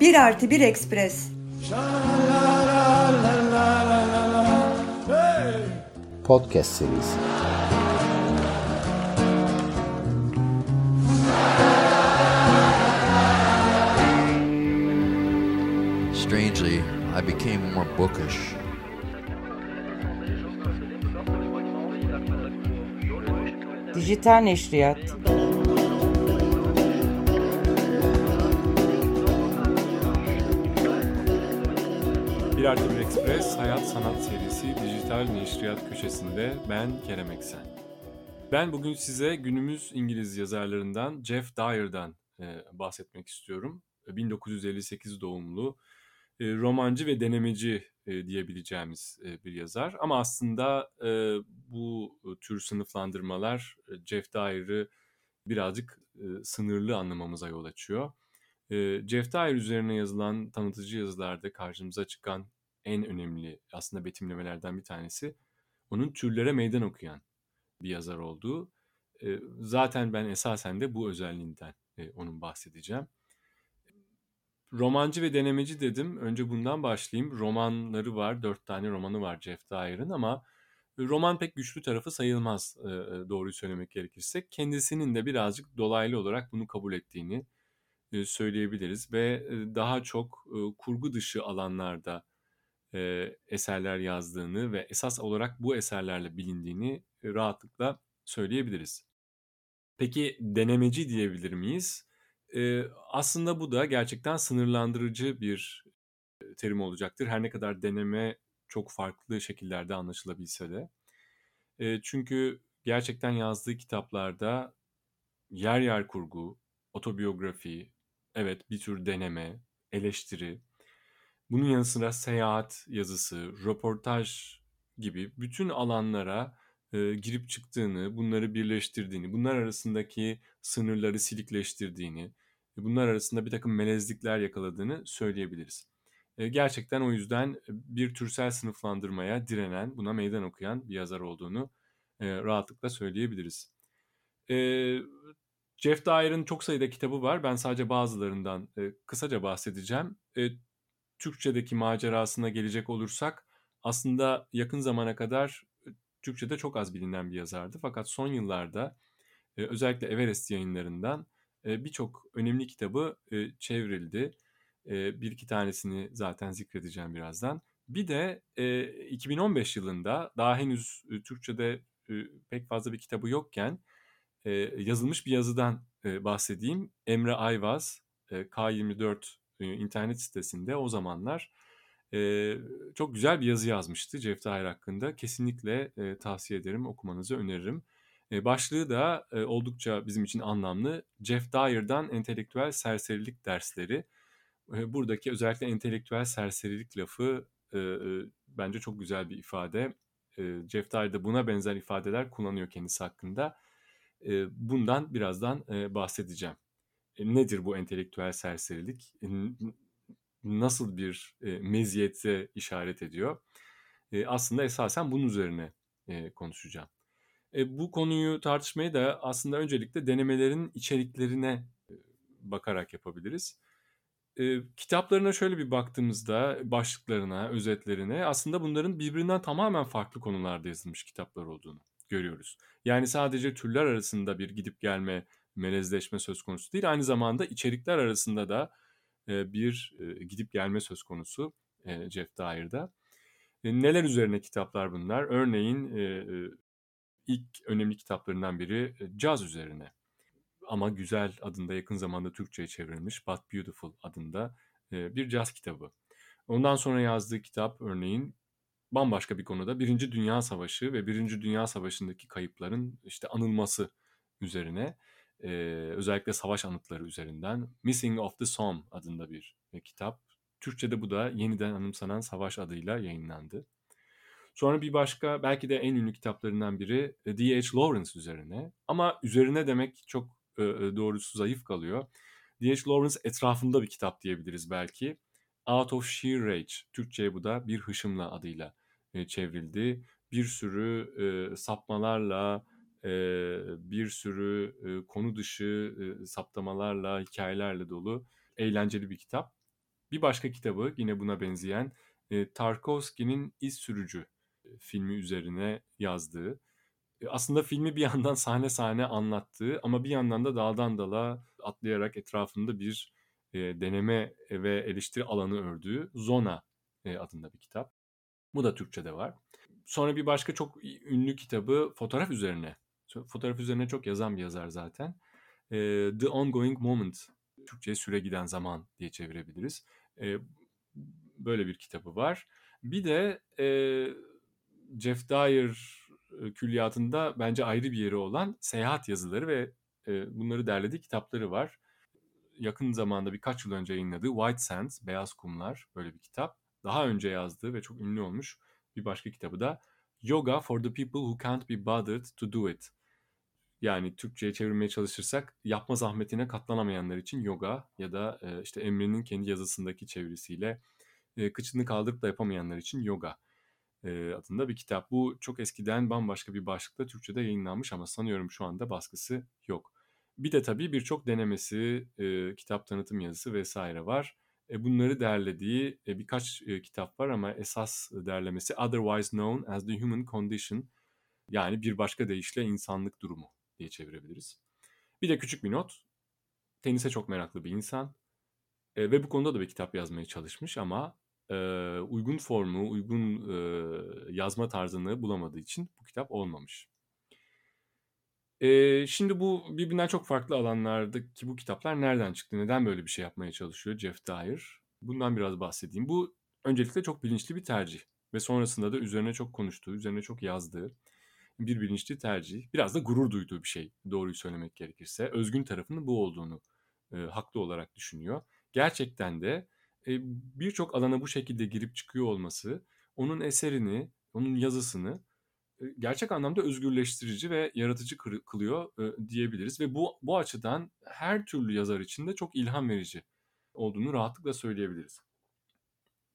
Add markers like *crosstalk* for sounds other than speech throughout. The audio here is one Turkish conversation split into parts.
Bir artı bir ekspres. Podcast serisi. Strangely, I became more bookish. Dijital Neşriyat Bir Artı Bir Ekspres Hayat Sanat serisi dijital neşriyat köşesinde ben Kerem Eksen. Ben bugün size günümüz İngiliz yazarlarından Jeff Dyer'dan e, bahsetmek istiyorum. 1958 doğumlu, e, romancı ve denemeci e, diyebileceğimiz e, bir yazar. Ama aslında e, bu tür sınıflandırmalar e, Jeff Dyer'ı birazcık e, sınırlı anlamamıza yol açıyor. E, Jeff Dyer üzerine yazılan tanıtıcı yazılarda karşımıza çıkan en önemli aslında betimlemelerden bir tanesi onun türlere meydan okuyan bir yazar olduğu. E, zaten ben esasen de bu özelliğinden e, onun bahsedeceğim. Romancı ve denemeci dedim. Önce bundan başlayayım. Romanları var. Dört tane romanı var Jeff Dyer'ın ama roman pek güçlü tarafı sayılmaz e, doğruyu söylemek gerekirse. Kendisinin de birazcık dolaylı olarak bunu kabul ettiğini e, söyleyebiliriz ve e, daha çok e, kurgu dışı alanlarda e, eserler yazdığını ve esas olarak bu eserlerle bilindiğini e, rahatlıkla söyleyebiliriz. Peki denemeci diyebilir miyiz? E, aslında bu da gerçekten sınırlandırıcı bir terim olacaktır. Her ne kadar deneme çok farklı şekillerde anlaşılabilse de. E, çünkü gerçekten yazdığı kitaplarda yer yer kurgu, otobiyografi, evet bir tür deneme, eleştiri, bunun yanı sıra seyahat yazısı, röportaj gibi bütün alanlara e, girip çıktığını, bunları birleştirdiğini, bunlar arasındaki sınırları silikleştirdiğini, bunlar arasında bir takım melezlikler yakaladığını söyleyebiliriz. E, gerçekten o yüzden bir türsel sınıflandırmaya direnen, buna meydan okuyan bir yazar olduğunu e, rahatlıkla söyleyebiliriz. E, Jeff Dyer'ın çok sayıda kitabı var. Ben sadece bazılarından e, kısaca bahsedeceğim. E, Türkçedeki macerasına gelecek olursak aslında yakın zamana kadar e, Türkçe'de çok az bilinen bir yazardı. Fakat son yıllarda e, özellikle Everest yayınlarından e, birçok önemli kitabı çevrildi. Bir iki tanesini zaten zikredeceğim birazdan. Bir de e, 2015 yılında daha henüz Türkçe'de pek fazla bir kitabı yokken yazılmış bir yazıdan bahsedeyim. Emre Ayvaz, e, K24 e, internet sitesinde o zamanlar çok güzel bir yazı yazmıştı Jeff Dyer hakkında. Kesinlikle tavsiye ederim, okumanızı öneririm. Başlığı da oldukça bizim için anlamlı. Jeff Dyer'dan entelektüel serserilik dersleri. Buradaki özellikle entelektüel serserilik lafı bence çok güzel bir ifade. Jeff Dyer de buna benzer ifadeler kullanıyor kendisi hakkında. Bundan birazdan bahsedeceğim. Nedir bu entelektüel serserilik? Nasıl bir meziyete işaret ediyor? Aslında esasen bunun üzerine konuşacağım. E, bu konuyu tartışmayı da aslında öncelikle denemelerin içeriklerine e, bakarak yapabiliriz. E, kitaplarına şöyle bir baktığımızda başlıklarına, özetlerine aslında bunların birbirinden tamamen farklı konularda yazılmış kitaplar olduğunu görüyoruz. Yani sadece türler arasında bir gidip gelme, melezleşme söz konusu değil. Aynı zamanda içerikler arasında da bir gidip gelme söz konusu e, Jeff Dyer'da. Neler üzerine kitaplar bunlar? Örneğin ilk önemli kitaplarından biri e, caz üzerine. Ama Güzel adında yakın zamanda Türkçe'ye çevrilmiş But Beautiful adında e, bir caz kitabı. Ondan sonra yazdığı kitap örneğin bambaşka bir konuda Birinci Dünya Savaşı ve Birinci Dünya Savaşı'ndaki kayıpların işte anılması üzerine e, özellikle savaş anıtları üzerinden Missing of the Somme adında bir kitap. Türkçe'de bu da yeniden anımsanan savaş adıyla yayınlandı. Sonra bir başka belki de en ünlü kitaplarından biri D.H. Lawrence üzerine. Ama üzerine demek çok e, doğrusu zayıf kalıyor. D.H. Lawrence etrafında bir kitap diyebiliriz belki. Out of Sheer Rage. Türkçe'ye bu da Bir Hışımla adıyla e, çevrildi. bir sürü e, sapmalarla, e, bir sürü e, konu dışı e, saptamalarla, hikayelerle dolu eğlenceli bir kitap. Bir başka kitabı yine buna benzeyen e, Tarkovski'nin İz Sürücü e, filmi üzerine yazdığı. E, aslında filmi bir yandan *laughs* sahne sahne anlattığı ama bir yandan da dağdan dala atlayarak etrafında bir e, deneme ve eleştiri alanı ördüğü Zona e, adında bir kitap. Bu da Türkçe'de var. Sonra bir başka çok ünlü kitabı fotoğraf üzerine. Fotoğraf üzerine çok yazan bir yazar zaten. E, The Ongoing Moment. Türkçe'ye süre giden zaman diye çevirebiliriz. E, böyle bir kitabı var. Bir de e, Jeff Dyer külliyatında bence ayrı bir yeri olan seyahat yazıları ve bunları derlediği kitapları var. Yakın zamanda birkaç yıl önce yayınladığı White Sands, Beyaz Kumlar böyle bir kitap. Daha önce yazdığı ve çok ünlü olmuş bir başka kitabı da Yoga for the People Who Can't Be Bothered to Do It. Yani Türkçe'ye çevirmeye çalışırsak yapma zahmetine katlanamayanlar için yoga ya da işte Emre'nin kendi yazısındaki çevirisiyle e, kıçını kaldırıp da yapamayanlar için yoga adında bir kitap. Bu çok eskiden bambaşka bir başlıkta Türkçe'de yayınlanmış ama sanıyorum şu anda baskısı yok. Bir de tabii birçok denemesi, kitap tanıtım yazısı vesaire var. E, bunları derlediği e, birkaç kitap var ama esas derlemesi Otherwise Known as the Human Condition yani bir başka deyişle insanlık durumu diye çevirebiliriz. Bir de küçük bir not. Tenise çok meraklı bir insan e, ve bu konuda da bir kitap yazmaya çalışmış ama e, uygun formu, uygun e, yazma tarzını bulamadığı için bu kitap olmamış. E, şimdi bu birbirinden çok farklı alanlardaki bu kitaplar nereden çıktı? Neden böyle bir şey yapmaya çalışıyor Jeff Dyer? Bundan biraz bahsedeyim. Bu öncelikle çok bilinçli bir tercih ve sonrasında da üzerine çok konuştuğu, üzerine çok yazdığı bir bilinçli tercih. Biraz da gurur duyduğu bir şey doğruyu söylemek gerekirse. Özgün tarafının bu olduğunu e, haklı olarak düşünüyor. Gerçekten de e, birçok alana bu şekilde girip çıkıyor olması onun eserini, onun yazısını e, gerçek anlamda özgürleştirici ve yaratıcı kılıyor e, diyebiliriz ve bu bu açıdan her türlü yazar için de çok ilham verici olduğunu rahatlıkla söyleyebiliriz.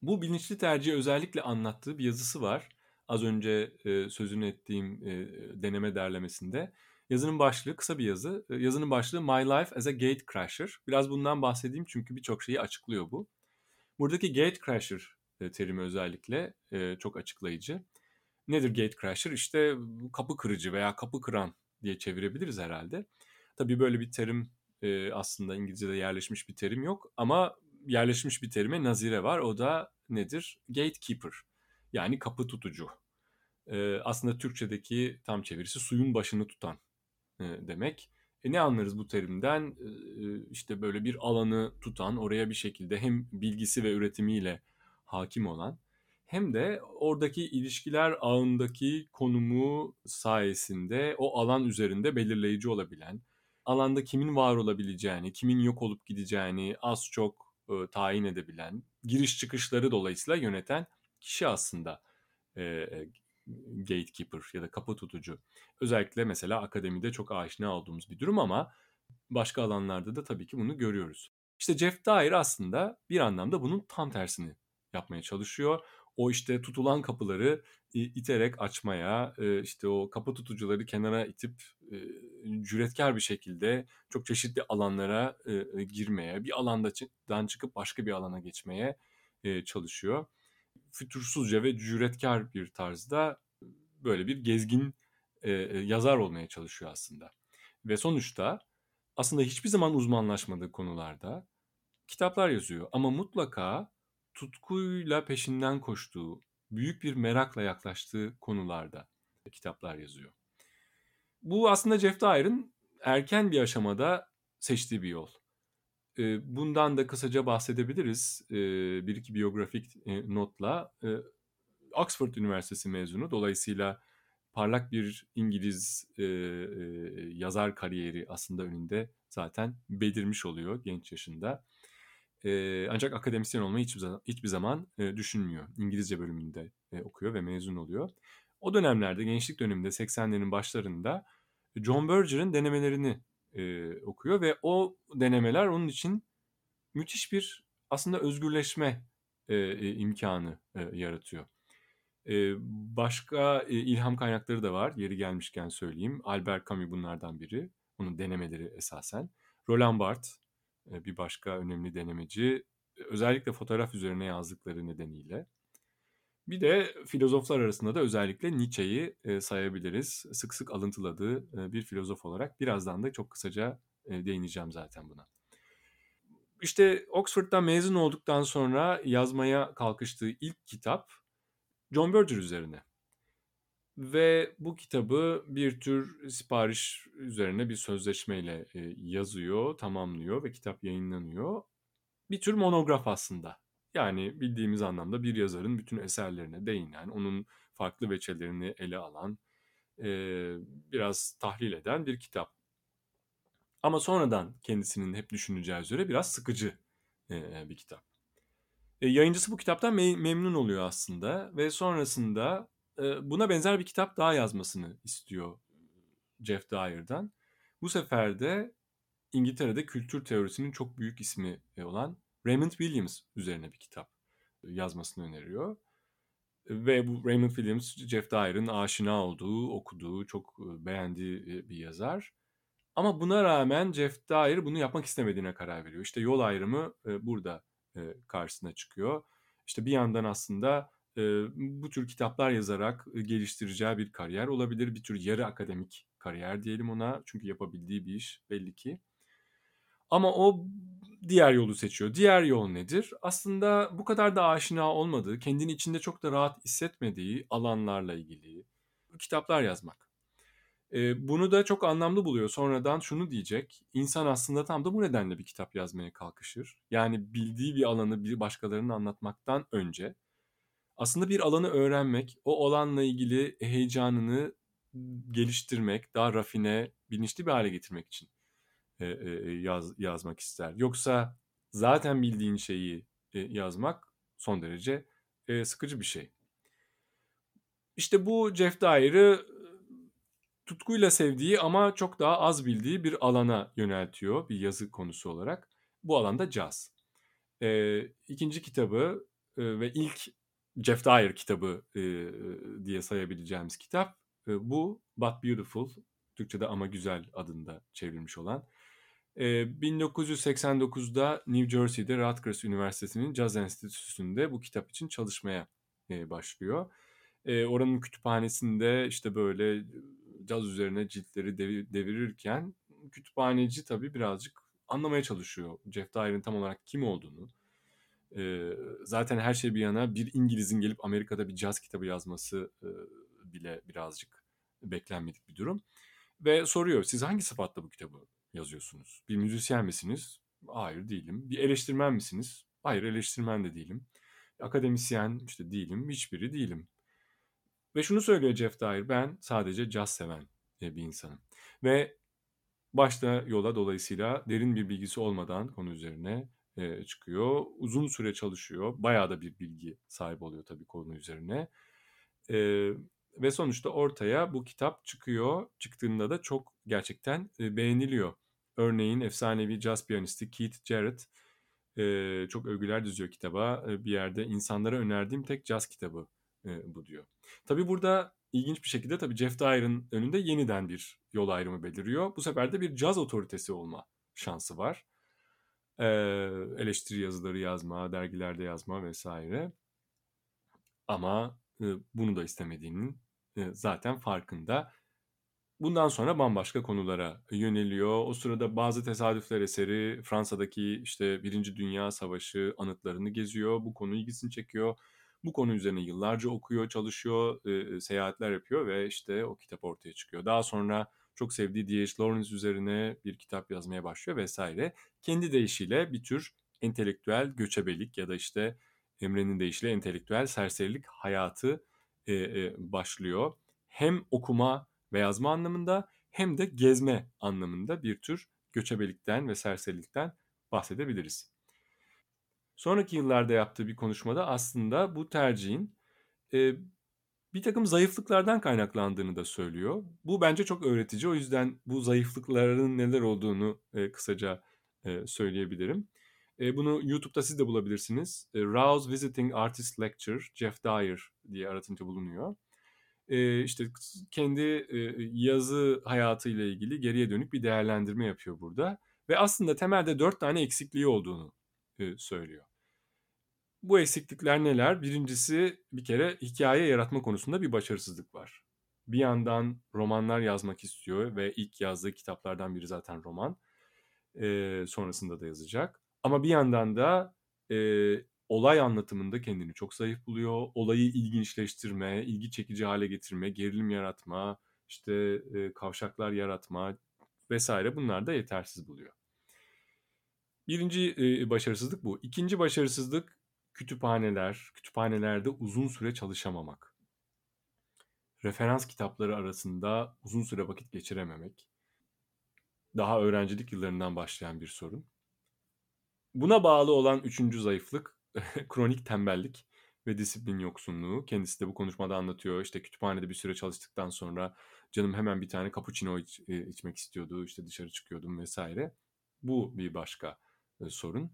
Bu bilinçli tercihi özellikle anlattığı bir yazısı var. Az önce e, sözünü ettiğim e, deneme derlemesinde. Yazının başlığı kısa bir yazı. Yazının başlığı My Life as a Gate Crasher. Biraz bundan bahsedeyim çünkü birçok şeyi açıklıyor bu. Buradaki Gate Crasher e, terimi özellikle e, çok açıklayıcı. Nedir Gate Crasher? İşte kapı kırıcı veya kapı kıran diye çevirebiliriz herhalde. Tabii böyle bir terim e, aslında İngilizce'de yerleşmiş bir terim yok ama yerleşmiş bir terime nazire var. O da nedir? Gatekeeper yani kapı tutucu. Aslında Türkçedeki tam çevirisi suyun başını tutan demek. E ne anlarız bu terimden? E, işte böyle bir alanı tutan, oraya bir şekilde hem bilgisi ve üretimiyle hakim olan hem de oradaki ilişkiler ağındaki konumu sayesinde o alan üzerinde belirleyici olabilen, alanda kimin var olabileceğini, kimin yok olup gideceğini az çok e, tayin edebilen, giriş çıkışları dolayısıyla yöneten kişi aslında e, gatekeeper ya da kapı tutucu. Özellikle mesela akademide çok aşina olduğumuz bir durum ama başka alanlarda da tabii ki bunu görüyoruz. İşte Jeff Dyer aslında bir anlamda bunun tam tersini yapmaya çalışıyor. O işte tutulan kapıları iterek açmaya, işte o kapı tutucuları kenara itip cüretkar bir şekilde çok çeşitli alanlara girmeye, bir alandan çıkıp başka bir alana geçmeye çalışıyor fütursuzca ve cüretkar bir tarzda böyle bir gezgin e, yazar olmaya çalışıyor aslında. Ve sonuçta aslında hiçbir zaman uzmanlaşmadığı konularda kitaplar yazıyor ama mutlaka tutkuyla peşinden koştuğu, büyük bir merakla yaklaştığı konularda kitaplar yazıyor. Bu aslında Jeff Dyer'ın erken bir aşamada seçtiği bir yol. Bundan da kısaca bahsedebiliriz bir iki biyografik notla. Oxford Üniversitesi mezunu dolayısıyla parlak bir İngiliz yazar kariyeri aslında önünde zaten belirmiş oluyor genç yaşında. Ancak akademisyen olmayı hiçbir zaman, zaman düşünmüyor. İngilizce bölümünde okuyor ve mezun oluyor. O dönemlerde gençlik döneminde 80'lerin başlarında John Berger'ın denemelerini e, okuyor ve o denemeler onun için müthiş bir aslında özgürleşme e, imkanı e, yaratıyor. Ee, başka e, ilham kaynakları da var. Yeri gelmişken söyleyeyim. Albert Camus bunlardan biri. Onun denemeleri esasen. Roland Barthes e, bir başka önemli denemeci. Özellikle fotoğraf üzerine yazdıkları nedeniyle. Bir de filozoflar arasında da özellikle Nietzsche'yi e, sayabiliriz. Sık sık alıntıladığı e, bir filozof olarak. Birazdan da çok kısaca e, değineceğim zaten buna. İşte Oxford'dan mezun olduktan sonra yazmaya kalkıştığı ilk kitap John Berger üzerine. Ve bu kitabı bir tür sipariş üzerine bir sözleşmeyle yazıyor, tamamlıyor ve kitap yayınlanıyor. Bir tür monograf aslında. Yani bildiğimiz anlamda bir yazarın bütün eserlerine değinen, onun farklı veçelerini ele alan, e, biraz tahlil eden bir kitap. Ama sonradan kendisinin hep düşüneceği üzere biraz sıkıcı e, bir kitap. E, yayıncısı bu kitaptan me- memnun oluyor aslında ve sonrasında e, buna benzer bir kitap daha yazmasını istiyor Jeff Dyer'dan. Bu sefer de İngiltere'de kültür teorisinin çok büyük ismi olan Raymond Williams üzerine bir kitap yazmasını öneriyor. Ve bu Raymond Williams, Jeff Dyer'ın aşina olduğu, okuduğu, çok beğendiği bir yazar. Ama buna rağmen Jeff Dyer bunu yapmak istemediğine karar veriyor. İşte yol ayrımı burada karşısına çıkıyor. İşte bir yandan aslında bu tür kitaplar yazarak geliştireceği bir kariyer olabilir. Bir tür yarı akademik kariyer diyelim ona. Çünkü yapabildiği bir iş belli ki. Ama o diğer yolu seçiyor. Diğer yol nedir? Aslında bu kadar da aşina olmadığı, kendini içinde çok da rahat hissetmediği alanlarla ilgili kitaplar yazmak. E, bunu da çok anlamlı buluyor. Sonradan şunu diyecek. İnsan aslında tam da bu nedenle bir kitap yazmaya kalkışır. Yani bildiği bir alanı bir başkalarının anlatmaktan önce aslında bir alanı öğrenmek, o alanla ilgili heyecanını geliştirmek, daha rafine, bilinçli bir hale getirmek için e, e, yaz, yazmak ister. Yoksa zaten bildiğin şeyi e, yazmak son derece e, sıkıcı bir şey. İşte bu Jeff Dyer'ı tutkuyla sevdiği ama çok daha az bildiği bir alana yöneltiyor bir yazı konusu olarak. Bu alanda caz. E, ikinci kitabı e, ve ilk Jeff Dyer kitabı e, diye sayabileceğimiz kitap e, bu But Beautiful, Türkçe'de ama güzel adında çevrilmiş olan. E, 1989'da New Jersey'de Rutgers Üniversitesi'nin Caz Enstitüsü'nde bu kitap için çalışmaya başlıyor. Oranın kütüphanesinde işte böyle caz üzerine ciltleri devirirken kütüphaneci tabii birazcık anlamaya çalışıyor Jeff Dyer'in tam olarak kim olduğunu. Zaten her şey bir yana bir İngiliz'in gelip Amerika'da bir caz kitabı yazması bile birazcık beklenmedik bir durum. Ve soruyor siz hangi sıfatla bu kitabı yazıyorsunuz? Bir müzisyen misiniz? Hayır değilim. Bir eleştirmen misiniz? Hayır eleştirmen de değilim. Akademisyen işte değilim. Hiçbiri değilim. Ve şunu söylüyor Jeff Dyer, ben sadece caz seven e, bir insanım. Ve başta yola dolayısıyla derin bir bilgisi olmadan konu üzerine e, çıkıyor. Uzun süre çalışıyor. Bayağı da bir bilgi sahibi oluyor tabii konu üzerine. E, ve sonuçta ortaya bu kitap çıkıyor. Çıktığında da çok gerçekten e, beğeniliyor. Örneğin efsanevi caz piyanisti Keith Jarrett e, çok övgüler düzüyor kitaba. E, bir yerde insanlara önerdiğim tek caz kitabı bu diyor. Tabi burada ilginç bir şekilde tabii Jeff Dyer'ın önünde yeniden bir yol ayrımı beliriyor. Bu sefer de bir caz otoritesi olma şansı var. Eleştiri yazıları yazma, dergilerde yazma vesaire. Ama bunu da istemediğinin zaten farkında. Bundan sonra bambaşka konulara yöneliyor. O sırada bazı tesadüfler eseri Fransa'daki işte Birinci Dünya Savaşı anıtlarını geziyor. Bu konu ilgisini çekiyor bu konu üzerine yıllarca okuyor, çalışıyor, e, seyahatler yapıyor ve işte o kitap ortaya çıkıyor. Daha sonra çok sevdiği D.H. Lawrence üzerine bir kitap yazmaya başlıyor vesaire. Kendi deyişiyle bir tür entelektüel göçebelik ya da işte Emre'nin deyişiyle entelektüel serserilik hayatı e, e, başlıyor. Hem okuma ve yazma anlamında hem de gezme anlamında bir tür göçebelikten ve serserilikten bahsedebiliriz. Sonraki yıllarda yaptığı bir konuşmada aslında bu tercihin e, bir takım zayıflıklardan kaynaklandığını da söylüyor. Bu bence çok öğretici. O yüzden bu zayıflıkların neler olduğunu e, kısaca e, söyleyebilirim. E, bunu YouTube'da siz de bulabilirsiniz. E, Rouse Visiting Artist Lecture, Jeff Dyer diye aratınca bulunuyor. İşte kendi e, yazı hayatıyla ilgili geriye dönük bir değerlendirme yapıyor burada. Ve aslında temelde dört tane eksikliği olduğunu söylüyor. Bu eksiklikler neler? Birincisi bir kere hikaye yaratma konusunda bir başarısızlık var. Bir yandan romanlar yazmak istiyor ve ilk yazdığı kitaplardan biri zaten roman. E, sonrasında da yazacak. Ama bir yandan da e, olay anlatımında kendini çok zayıf buluyor. Olayı ilginçleştirme, ilgi çekici hale getirme, gerilim yaratma, işte e, kavşaklar yaratma vesaire bunlar da yetersiz buluyor. Birinci e, başarısızlık bu. İkinci başarısızlık kütüphaneler, kütüphanelerde uzun süre çalışamamak. Referans kitapları arasında uzun süre vakit geçirememek. Daha öğrencilik yıllarından başlayan bir sorun. Buna bağlı olan üçüncü zayıflık *laughs* kronik tembellik ve disiplin yoksunluğu. Kendisi de bu konuşmada anlatıyor. İşte kütüphanede bir süre çalıştıktan sonra canım hemen bir tane cappuccino iç, e, içmek istiyordu. İşte dışarı çıkıyordum vesaire. Bu bir başka e, sorun.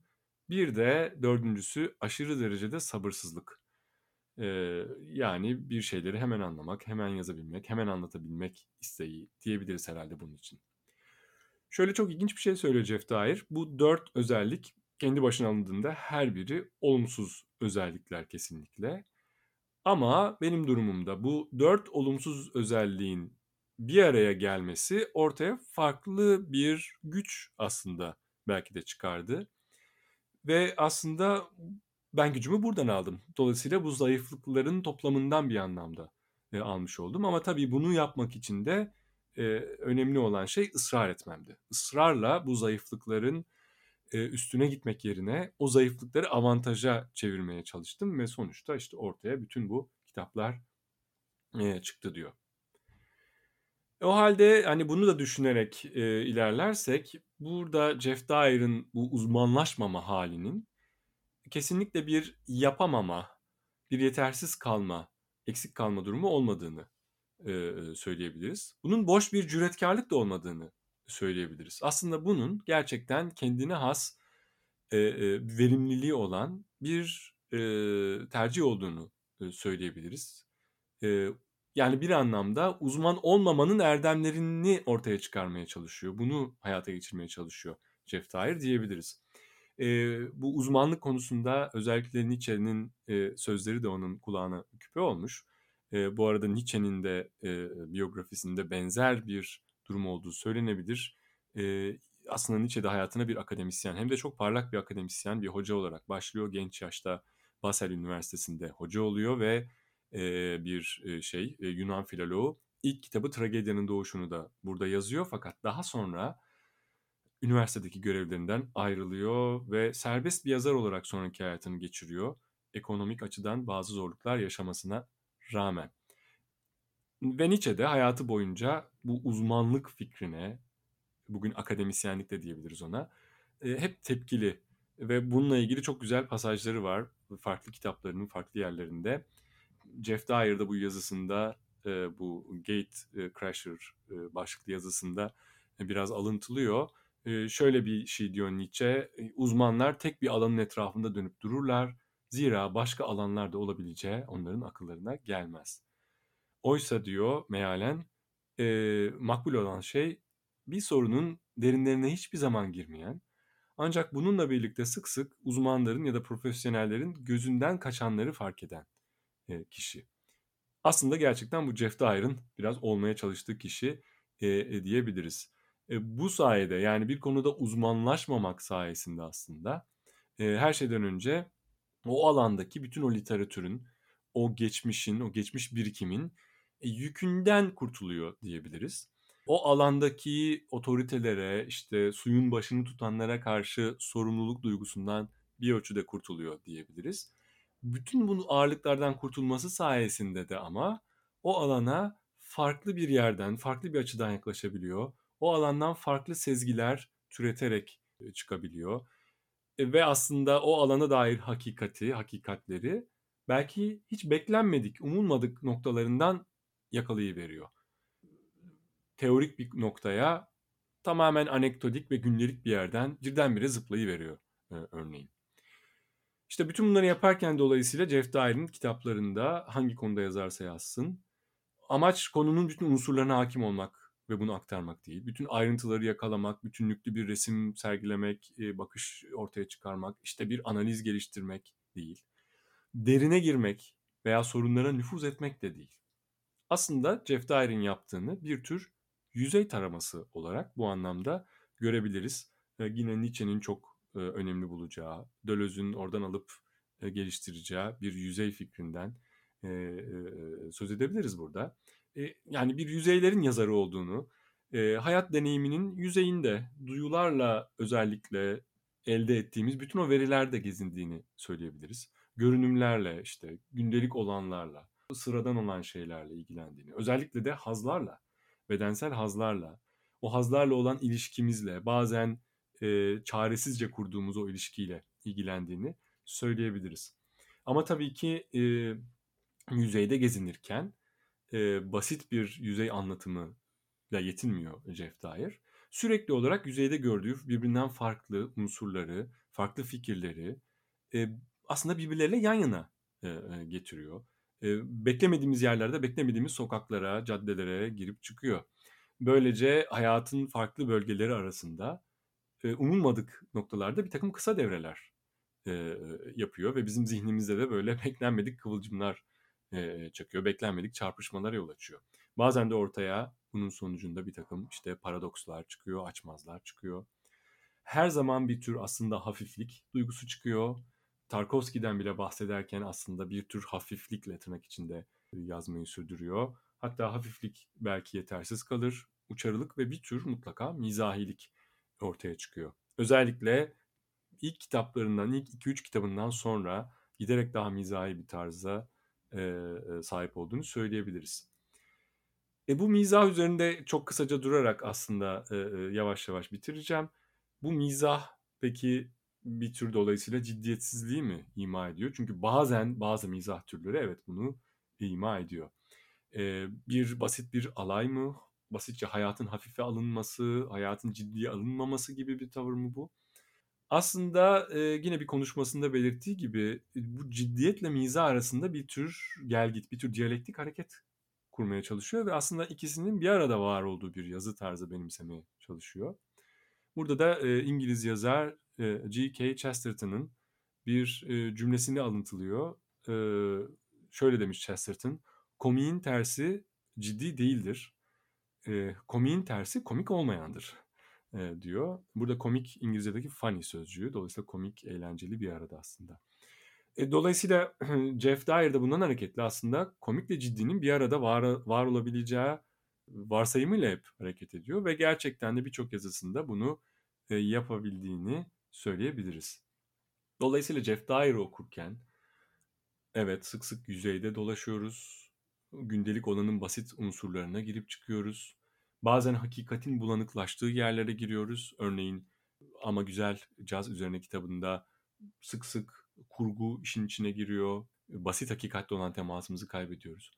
Bir de dördüncüsü aşırı derecede sabırsızlık. Ee, yani bir şeyleri hemen anlamak, hemen yazabilmek, hemen anlatabilmek isteği diyebiliriz herhalde bunun için. Şöyle çok ilginç bir şey söylüyor Jeff Dyer. Bu dört özellik kendi başına alındığında her biri olumsuz özellikler kesinlikle. Ama benim durumumda bu dört olumsuz özelliğin bir araya gelmesi ortaya farklı bir güç aslında belki de çıkardı. Ve aslında ben gücümü buradan aldım. Dolayısıyla bu zayıflıkların toplamından bir anlamda e, almış oldum. Ama tabii bunu yapmak için de e, önemli olan şey ısrar etmemdi. Israrla bu zayıflıkların üstüne gitmek yerine o zayıflıkları avantaja çevirmeye çalıştım ve sonuçta işte ortaya bütün bu kitaplar e, çıktı diyor. O halde hani bunu da düşünerek e, ilerlersek burada Jeff Dyer'ın bu uzmanlaşmama halinin kesinlikle bir yapamama, bir yetersiz kalma, eksik kalma durumu olmadığını e, söyleyebiliriz. Bunun boş bir cüretkarlık da olmadığını söyleyebiliriz. Aslında bunun gerçekten kendine has e, e, verimliliği olan bir e, tercih olduğunu e, söyleyebiliriz. E, yani bir anlamda uzman olmamanın erdemlerini ortaya çıkarmaya çalışıyor. Bunu hayata geçirmeye çalışıyor Jeff Dyer diyebiliriz. E, bu uzmanlık konusunda özellikle Nietzsche'nin e, sözleri de onun kulağına küpe olmuş. E, bu arada Nietzsche'nin de e, biyografisinde benzer bir durum olduğu söylenebilir. E, aslında Nietzsche de hayatına bir akademisyen hem de çok parlak bir akademisyen, bir hoca olarak başlıyor. Genç yaşta Basel Üniversitesi'nde hoca oluyor ve e, bir şey e, Yunan filoloğu. İlk kitabı Tragedyanın Doğuşunu da burada yazıyor fakat daha sonra üniversitedeki görevlerinden ayrılıyor ve serbest bir yazar olarak sonraki hayatını geçiriyor. Ekonomik açıdan bazı zorluklar yaşamasına rağmen. Ve Nietzsche de hayatı boyunca bu uzmanlık fikrine, bugün akademisyenlik de diyebiliriz ona, hep tepkili ve bununla ilgili çok güzel pasajları var farklı kitaplarının farklı yerlerinde. Jeff Dyer da bu yazısında bu Gate Crasher başlıklı yazısında biraz alıntılıyor. Şöyle bir şey diyor Nietzsche, uzmanlar tek bir alanın etrafında dönüp dururlar. Zira başka alanlarda olabileceği onların akıllarına gelmez. Oysa diyor mealen e, makbul olan şey bir sorunun derinlerine hiçbir zaman girmeyen ancak bununla birlikte sık sık uzmanların ya da profesyonellerin gözünden kaçanları fark eden e, kişi. Aslında gerçekten bu Jeff Dyer'ın biraz olmaya çalıştığı kişi e, e, diyebiliriz. E, bu sayede yani bir konuda uzmanlaşmamak sayesinde aslında e, her şeyden önce o alandaki bütün o literatürün, o geçmişin, o geçmiş birikimin yükünden kurtuluyor diyebiliriz. O alandaki otoritelere, işte suyun başını tutanlara karşı sorumluluk duygusundan bir ölçüde kurtuluyor diyebiliriz. Bütün bu ağırlıklardan kurtulması sayesinde de ama o alana farklı bir yerden, farklı bir açıdan yaklaşabiliyor. O alandan farklı sezgiler türeterek e, çıkabiliyor. E, ve aslında o alana dair hakikati, hakikatleri belki hiç beklenmedik, umulmadık noktalarından yakalayıveriyor. Teorik bir noktaya tamamen anekdotik ve gündelik bir yerden birdenbire zıplayıveriyor e, örneğin. İşte bütün bunları yaparken dolayısıyla Jeff Dyer'in kitaplarında hangi konuda yazarsa yazsın amaç konunun bütün unsurlarına hakim olmak ve bunu aktarmak değil. Bütün ayrıntıları yakalamak, bütünlüklü bir resim sergilemek, e, bakış ortaya çıkarmak, işte bir analiz geliştirmek değil. Derine girmek veya sorunlara nüfuz etmek de değil. Aslında Jeff Dyer'in yaptığını bir tür yüzey taraması olarak bu anlamda görebiliriz. E, yine Nietzsche'nin çok e, önemli bulacağı, Deleuze'ün oradan alıp geliştireceği bir yüzey fikrinden söz edebiliriz burada. Yani bir yüzeylerin yazarı olduğunu, hayat deneyiminin yüzeyinde duyularla özellikle elde ettiğimiz bütün o verilerde gezindiğini söyleyebiliriz. Görünümlerle işte gündelik olanlarla, sıradan olan şeylerle ilgilendiğini, özellikle de hazlarla, bedensel hazlarla, o hazlarla olan ilişkimizle, bazen e, çaresizce kurduğumuz o ilişkiyle ilgilendiğini söyleyebiliriz. Ama tabii ki e, yüzeyde gezinirken e, basit bir yüzey anlatımıyla yetinmiyor Jeff Dyer. Sürekli olarak yüzeyde gördüğü birbirinden farklı unsurları, farklı fikirleri e, aslında birbirleriyle yan yana e, getiriyor. Beklemediğimiz yerlerde, beklemediğimiz sokaklara, caddelere girip çıkıyor. Böylece hayatın farklı bölgeleri arasında e, umulmadık noktalarda bir takım kısa devreler yapıyor ve bizim zihnimizde de böyle *laughs* beklenmedik kıvılcımlar e, çakıyor, beklenmedik çarpışmalara yol açıyor. Bazen de ortaya bunun sonucunda bir takım işte paradokslar çıkıyor, açmazlar çıkıyor. Her zaman bir tür aslında hafiflik duygusu çıkıyor. Tarkovski'den bile bahsederken aslında bir tür hafiflikle tırnak içinde yazmayı sürdürüyor. Hatta hafiflik belki yetersiz kalır. Uçarılık ve bir tür mutlaka mizahilik ortaya çıkıyor. Özellikle ilk kitaplarından, ilk 2-3 kitabından sonra giderek daha mizahi bir tarza e, sahip olduğunu söyleyebiliriz. E, bu mizah üzerinde çok kısaca durarak aslında e, yavaş yavaş bitireceğim. Bu mizah peki bir tür dolayısıyla ciddiyetsizliği mi ima ediyor? Çünkü bazen bazı mizah türleri evet bunu ima ediyor. E, bir basit bir alay mı? Basitçe hayatın hafife alınması, hayatın ciddiye alınmaması gibi bir tavır mı bu? Aslında, eee, yine bir konuşmasında belirttiği gibi, bu ciddiyetle mizah arasında bir tür gelgit, bir tür diyalektik hareket kurmaya çalışıyor ve aslında ikisinin bir arada var olduğu bir yazı tarzı benimsemeye çalışıyor. Burada da, eee, İngiliz yazar, G.K. Chesterton'ın bir, eee, cümlesini alıntılıyor. Eee, şöyle demiş Chesterton, "Komiğin tersi ciddi değildir. Komiğin tersi komik olmayandır." e, diyor. Burada komik İngilizce'deki funny sözcüğü. Dolayısıyla komik, eğlenceli bir arada aslında. E, dolayısıyla *clears throat* Jeff Dyer de bundan hareketli aslında komikle ciddinin bir arada var, var olabileceği varsayımıyla hep hareket ediyor ve gerçekten de birçok yazısında bunu e, yapabildiğini söyleyebiliriz. Dolayısıyla Jeff Dyer'ı okurken evet sık sık yüzeyde dolaşıyoruz. Gündelik olanın basit unsurlarına girip çıkıyoruz. Bazen hakikatin bulanıklaştığı yerlere giriyoruz. Örneğin ama güzel caz üzerine kitabında sık sık kurgu işin içine giriyor. Basit hakikatle olan temasımızı kaybediyoruz.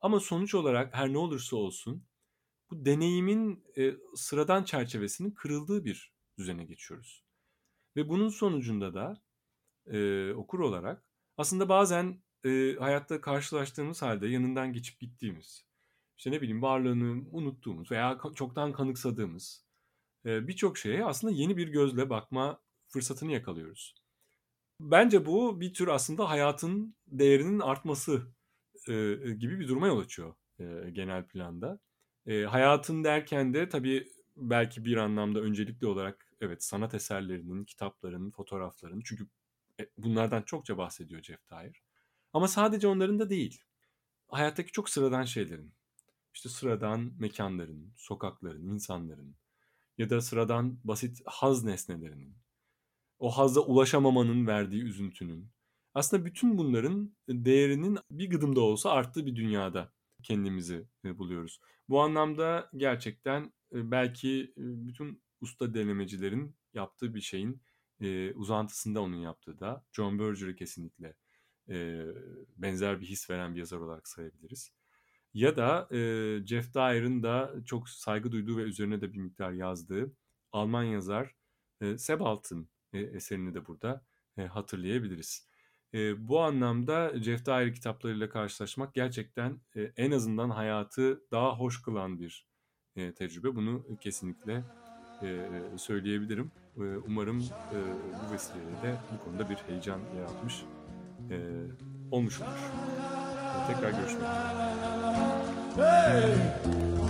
Ama sonuç olarak her ne olursa olsun bu deneyimin e, sıradan çerçevesinin kırıldığı bir düzene geçiyoruz. Ve bunun sonucunda da e, okur olarak aslında bazen e, hayatta karşılaştığımız halde yanından geçip gittiğimiz işte ne bileyim varlığını unuttuğumuz veya çoktan kanıksadığımız birçok şeye aslında yeni bir gözle bakma fırsatını yakalıyoruz. Bence bu bir tür aslında hayatın değerinin artması gibi bir duruma yol açıyor genel planda. hayatın derken de tabii belki bir anlamda öncelikli olarak evet sanat eserlerinin, kitapların, fotoğrafların çünkü e, bunlardan çokça bahsediyor Jeff Dyer. Ama sadece onların da değil. Hayattaki çok sıradan şeylerin, işte sıradan mekanların, sokakların, insanların ya da sıradan basit haz nesnelerinin, o hazda ulaşamamanın verdiği üzüntünün, aslında bütün bunların değerinin bir gıdım da olsa arttığı bir dünyada kendimizi e, buluyoruz. Bu anlamda gerçekten belki e, bütün usta denemecilerin yaptığı bir şeyin uzantısında onun yaptığı da John Berger'ı kesinlikle benzer bir his veren bir yazar olarak sayabiliriz. Ya da e, Jeff Dyer'ın da çok saygı duyduğu ve üzerine de bir miktar yazdığı Alman yazar e, Sebalt'ın e, eserini de burada e, hatırlayabiliriz. E, bu anlamda Jeff Dyer kitaplarıyla karşılaşmak gerçekten e, en azından hayatı daha hoş kılan bir e, tecrübe. Bunu kesinlikle e, söyleyebilirim. E, umarım bu vesileyle de bu konuda bir heyecan yaratmış e, olmuş olur. Tekrar görüşmek üzere.